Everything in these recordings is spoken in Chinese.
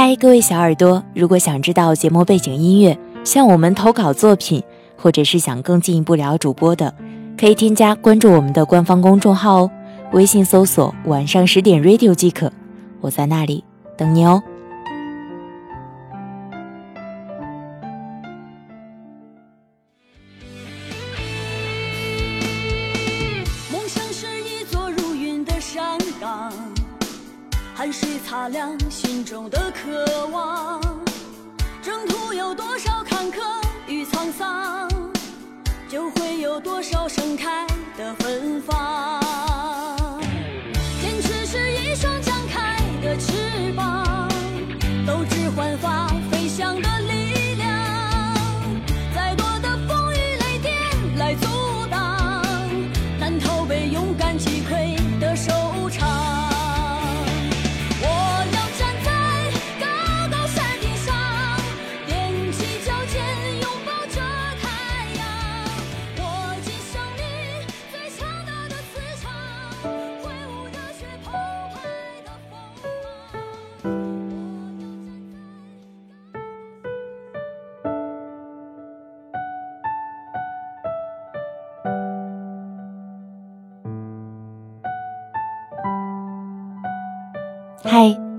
嗨，各位小耳朵，如果想知道节目背景音乐，向我们投稿作品，或者是想更进一步聊主播的，可以添加关注我们的官方公众号哦，微信搜索“晚上十点 radio” 即可，我在那里等你哦。有多少坎坷与沧桑，就会有多少盛开的芬芳。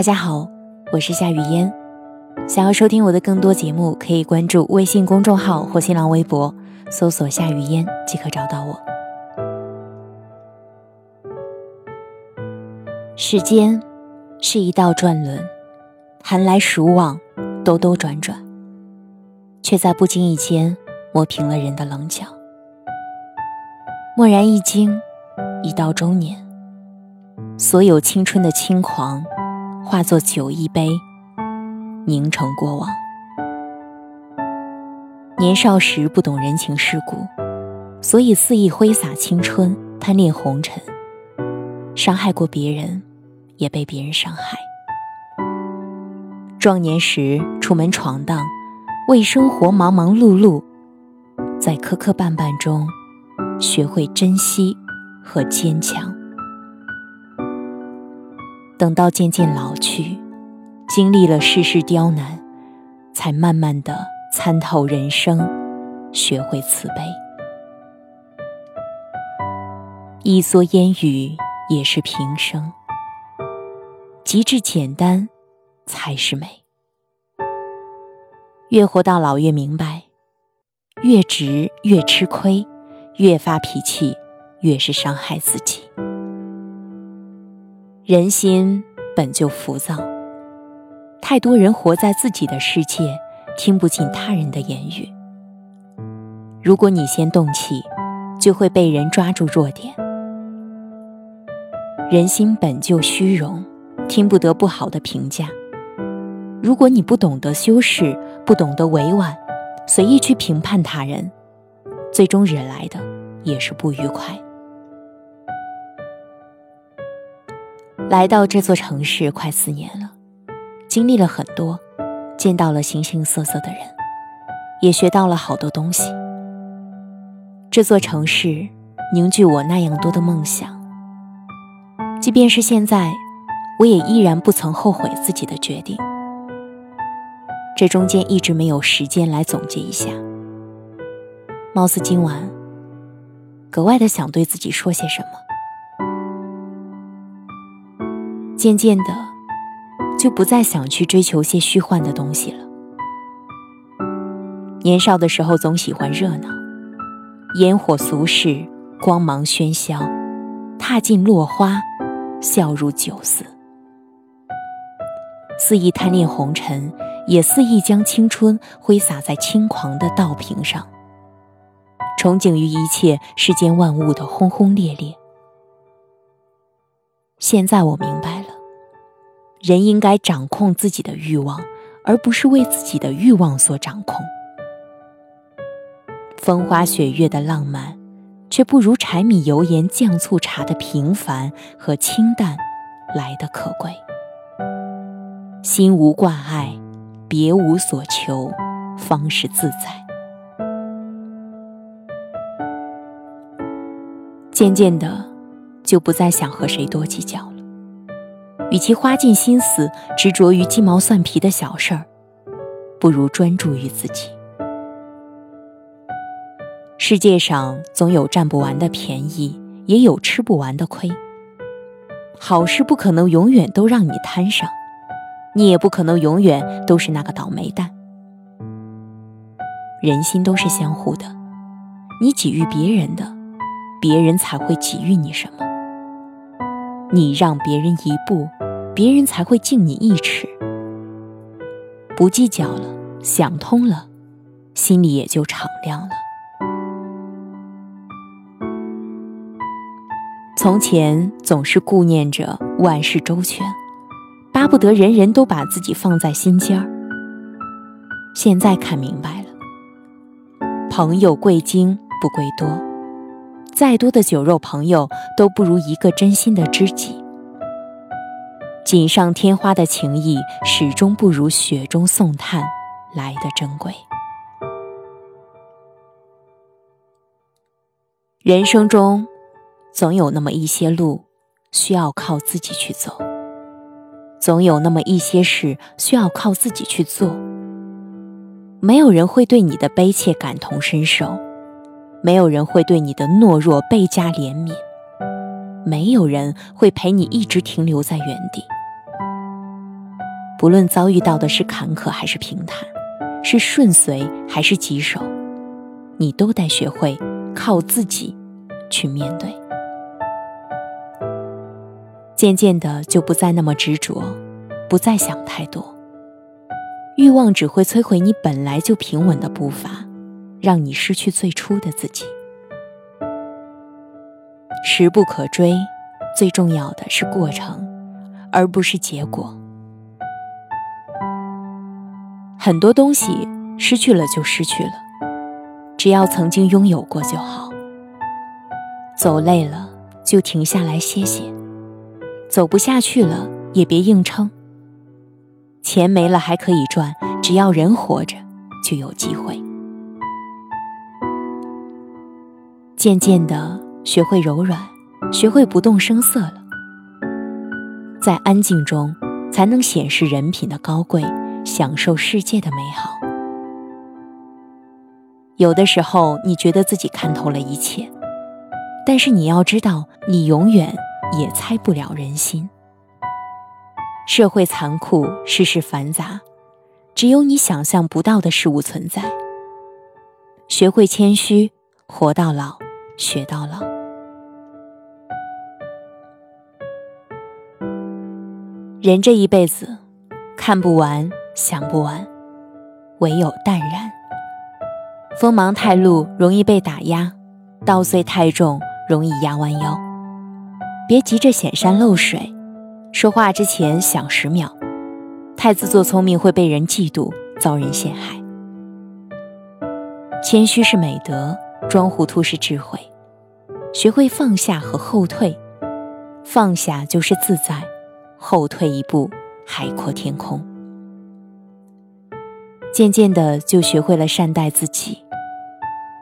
大家好，我是夏雨嫣。想要收听我的更多节目，可以关注微信公众号或新浪微博，搜索“夏雨嫣”即可找到我。时间是一道转轮，寒来暑往，兜兜转转，却在不经意间磨平了人的棱角。蓦然一惊，已到中年。所有青春的轻狂，化作酒一杯，凝成过往。年少时不懂人情世故，所以肆意挥洒青春，贪恋红尘，伤害过别人，也被别人伤害。壮年时出门闯荡，为生活忙忙碌碌，在磕磕绊绊中，学会珍惜和坚强。等到渐渐老去，经历了世事刁难，才慢慢的参透人生，学会慈悲。一蓑烟雨也是平生，极致简单才是美。越活到老，越明白，越直越吃亏，越发脾气越是伤害自己。人心本就浮躁，太多人活在自己的世界，听不进他人的言语。如果你先动气，就会被人抓住弱点。人心本就虚荣，听不得不好的评价。如果你不懂得修饰，不懂得委婉，随意去评判他人，最终惹来的也是不愉快。来到这座城市快四年了，经历了很多，见到了形形色色的人，也学到了好多东西。这座城市凝聚我那样多的梦想，即便是现在，我也依然不曾后悔自己的决定。这中间一直没有时间来总结一下，貌似今晚格外的想对自己说些什么。渐渐的，就不再想去追求些虚幻的东西了。年少的时候总喜欢热闹，烟火俗世，光芒喧嚣，踏尽落花，笑入酒肆，肆意贪恋红尘，也肆意将青春挥洒在轻狂的稻坪上，憧憬于一切世间万物的轰轰烈烈。现在我明白，人应该掌控自己的欲望，而不是为自己的欲望所掌控。风花雪月的浪漫，却不如柴米油盐酱醋茶的平凡和清淡来的可贵。心无挂碍，别无所求，方是自在。渐渐的，就不再想和谁多计较了。与其花尽心思执着于鸡毛蒜皮的小事儿，不如专注于自己。世界上总有占不完的便宜，也有吃不完的亏。好事不可能永远都让你摊上，你也不可能永远都是那个倒霉蛋。人心都是相互的，你给予别人的，别人才会给予你什么。你让别人一步，别人才会敬你一尺。不计较了，想通了，心里也就敞亮了。从前总是顾念着万事周全，巴不得人人都把自己放在心尖儿。现在看明白了，朋友贵精不贵多，再多的酒肉朋友都不如一个真心的知己。锦上添花的情谊始终不如雪中送炭来的珍贵。人生中。总有那么一些路需要靠自己去走，总有那么一些事需要靠自己去做。没有人会对你的悲切感同身受，没有人会对你的懦弱倍加怜悯，没有人会陪你一直停留在原地。不论遭遇到的是坎坷还是平坦，是顺遂还是棘手，你都得学会靠自己去面对。渐渐的，就不再那么执着，不再想太多。欲望只会摧毁你本来就平稳的步伐，让你失去最初的自己。时不可追，最重要的是过程，而不是结果。很多东西失去了就失去了，只要曾经拥有过就好。走累了就停下来歇歇。走不下去了，也别硬撑。钱没了还可以赚，只要人活着，就有机会。渐渐的，学会柔软，学会不动声色了。在安静中，才能显示人品的高贵，享受世界的美好。有的时候，你觉得自己看透了一切，但是你要知道，你永远。也猜不了人心。社会残酷，世事繁杂，只有你想象不到的事物存在。学会谦虚，活到老，学到老。人这一辈子，看不完，想不完，唯有淡然。锋芒太露，容易被打压；稻穗太重，容易压弯腰。别急着显山露水，说话之前想十秒。太自作聪明会被人嫉妒，遭人陷害。谦虚是美德，装糊涂是智慧。学会放下和后退，放下就是自在，后退一步，海阔天空。渐渐的就学会了善待自己。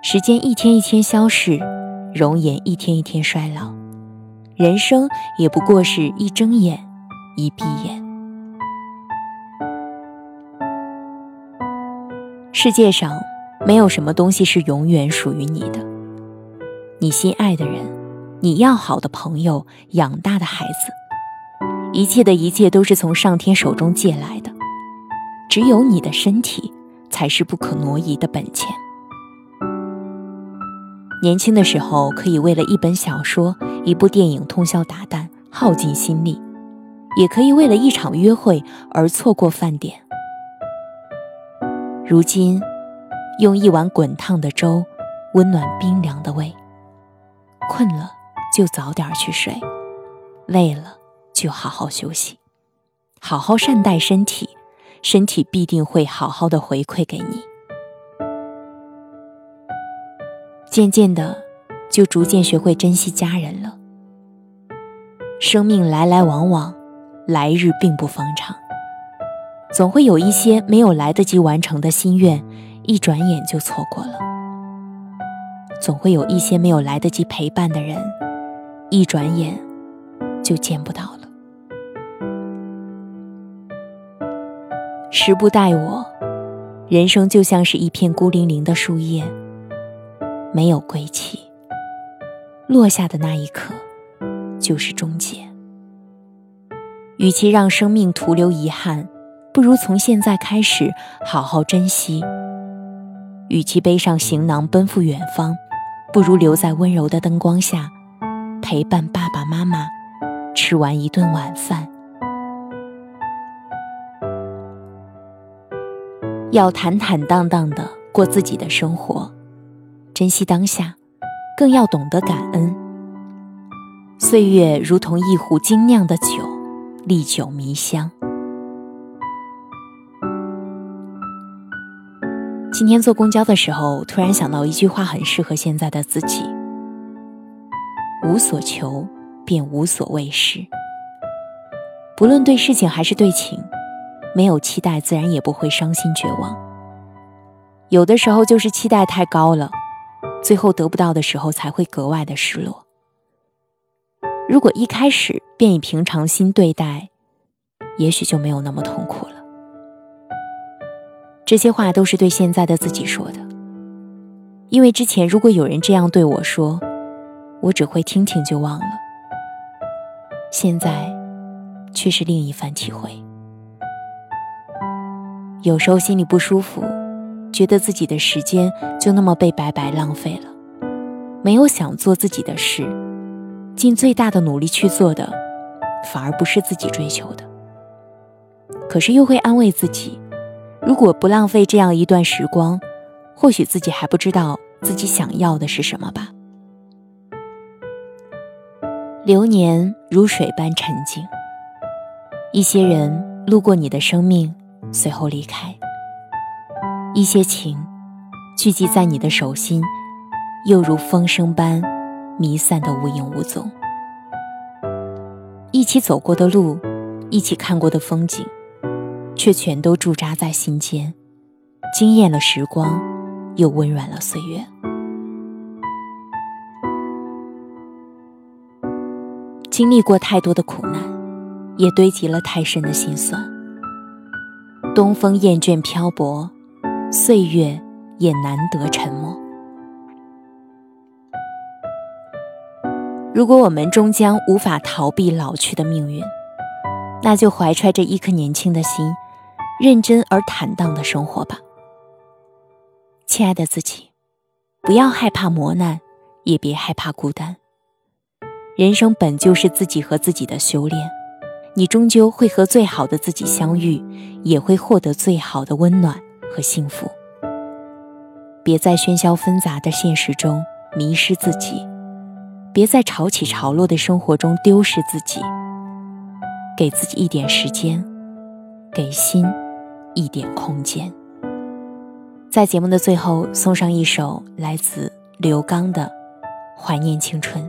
时间一天一天消逝，容颜一天一天衰老。人生也不过是一睁眼，一闭眼。世界上没有什么东西是永远属于你的。你心爱的人，你要好的朋友，养大的孩子，一切的一切都是从上天手中借来的。只有你的身体，才是不可挪移的本钱。年轻的时候，可以为了一本小说、一部电影通宵达旦，耗尽心力；也可以为了一场约会而错过饭点。如今，用一碗滚烫的粥，温暖冰凉的胃。困了就早点去睡，累了就好好休息，好好善待身体，身体必定会好好的回馈给你。渐渐的，就逐渐学会珍惜家人了。生命来来往往，来日并不方长，总会有一些没有来得及完成的心愿，一转眼就错过了；总会有一些没有来得及陪伴的人，一转眼就见不到了。时不待我，人生就像是一片孤零零的树叶，没有归期。落下的那一刻，就是终结。与其让生命徒留遗憾，不如从现在开始好好珍惜。与其背上行囊奔赴远方，不如留在温柔的灯光下，陪伴爸爸妈妈吃完一顿晚饭。要坦坦荡荡的过自己的生活，珍惜当下，更要懂得感恩。岁月如同一壶精酿的酒，历久弥香。今天坐公交的时候，突然想到一句话，很适合现在的自己：无所求，便无所畏失。不论对事情还是对情，没有期待，自然也不会伤心绝望。有的时候就是期待太高了，最后得不到的时候，才会格外的失落。如果一开始便以平常心对待，也许就没有那么痛苦了。这些话都是对现在的自己说的，因为之前如果有人这样对我说，我只会听听就忘了。现在，却是另一番体会。有时候心里不舒服，觉得自己的时间就那么被白白浪费了，没有想做自己的事，尽最大的努力去做的，反而不是自己追求的。可是又会安慰自己。如果不浪费这样一段时光，或许自己还不知道自己想要的是什么吧。流年如水般沉静，一些人路过你的生命，随后离开；一些情聚集在你的手心，又如风声般弥散的无影无踪。一起走过的路，一起看过的风景。却全都驻扎在心间，惊艳了时光，又温软了岁月。经历过太多的苦难，也堆积了太深的心酸。东风厌倦漂泊，岁月也难得沉默。如果我们终将无法逃避老去的命运，那就怀揣着一颗年轻的心。认真而坦荡的生活吧，亲爱的自己，不要害怕磨难，也别害怕孤单。人生本就是自己和自己的修炼，你终究会和最好的自己相遇，也会获得最好的温暖和幸福。别在喧嚣纷杂的现实中迷失自己，别在潮起潮落的生活中丢失自己。给自己一点时间，给心。一点空间，在节目的最后送上一首来自刘刚的《怀念青春》。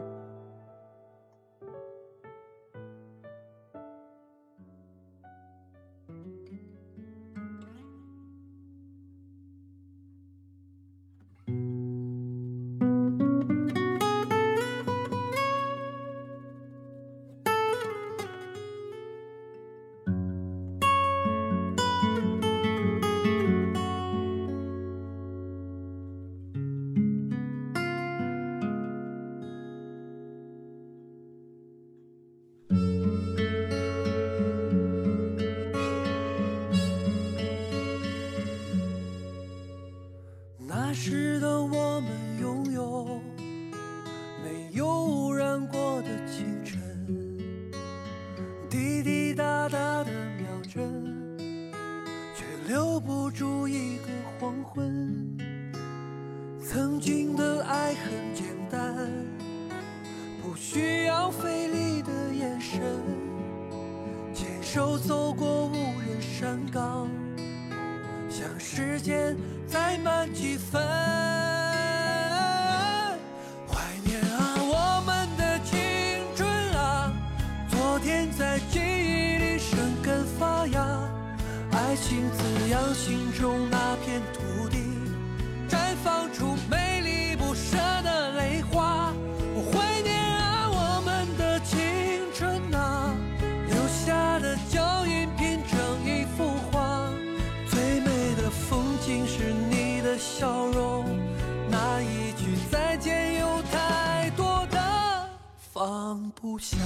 再慢几分，怀念啊我们的青春啊，昨天在记忆里生根发芽，爱情滋养心中那片土。不下。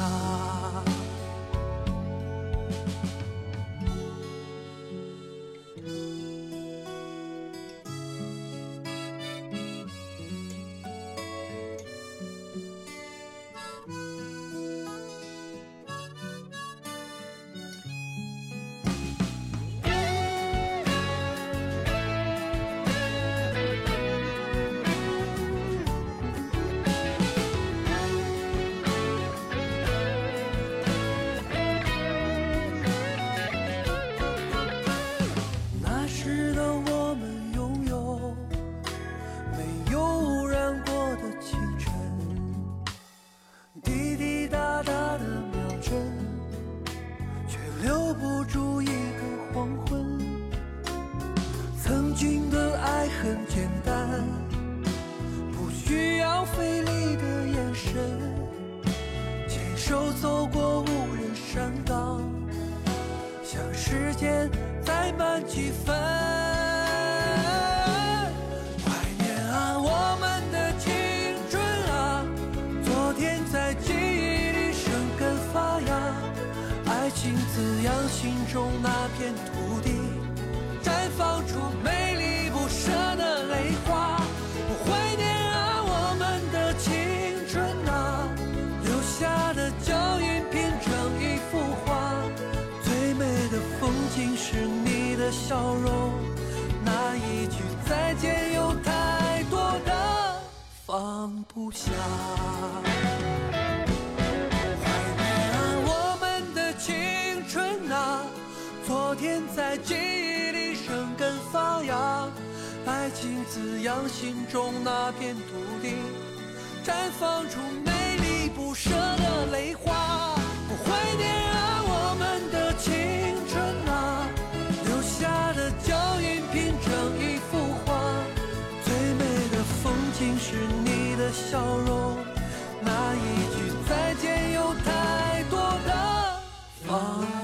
时间再慢几分。怀念啊，我们的青春啊，昨天在记忆里生根发芽，爱情滋养心中那片土地。再见有太多的放不下。怀念，我们的青春啊，昨天在记忆里生根发芽，爱情滋养心中那片土地，绽放出美丽不舍的泪花。我怀念啊。你的笑容那一句再见有太多的话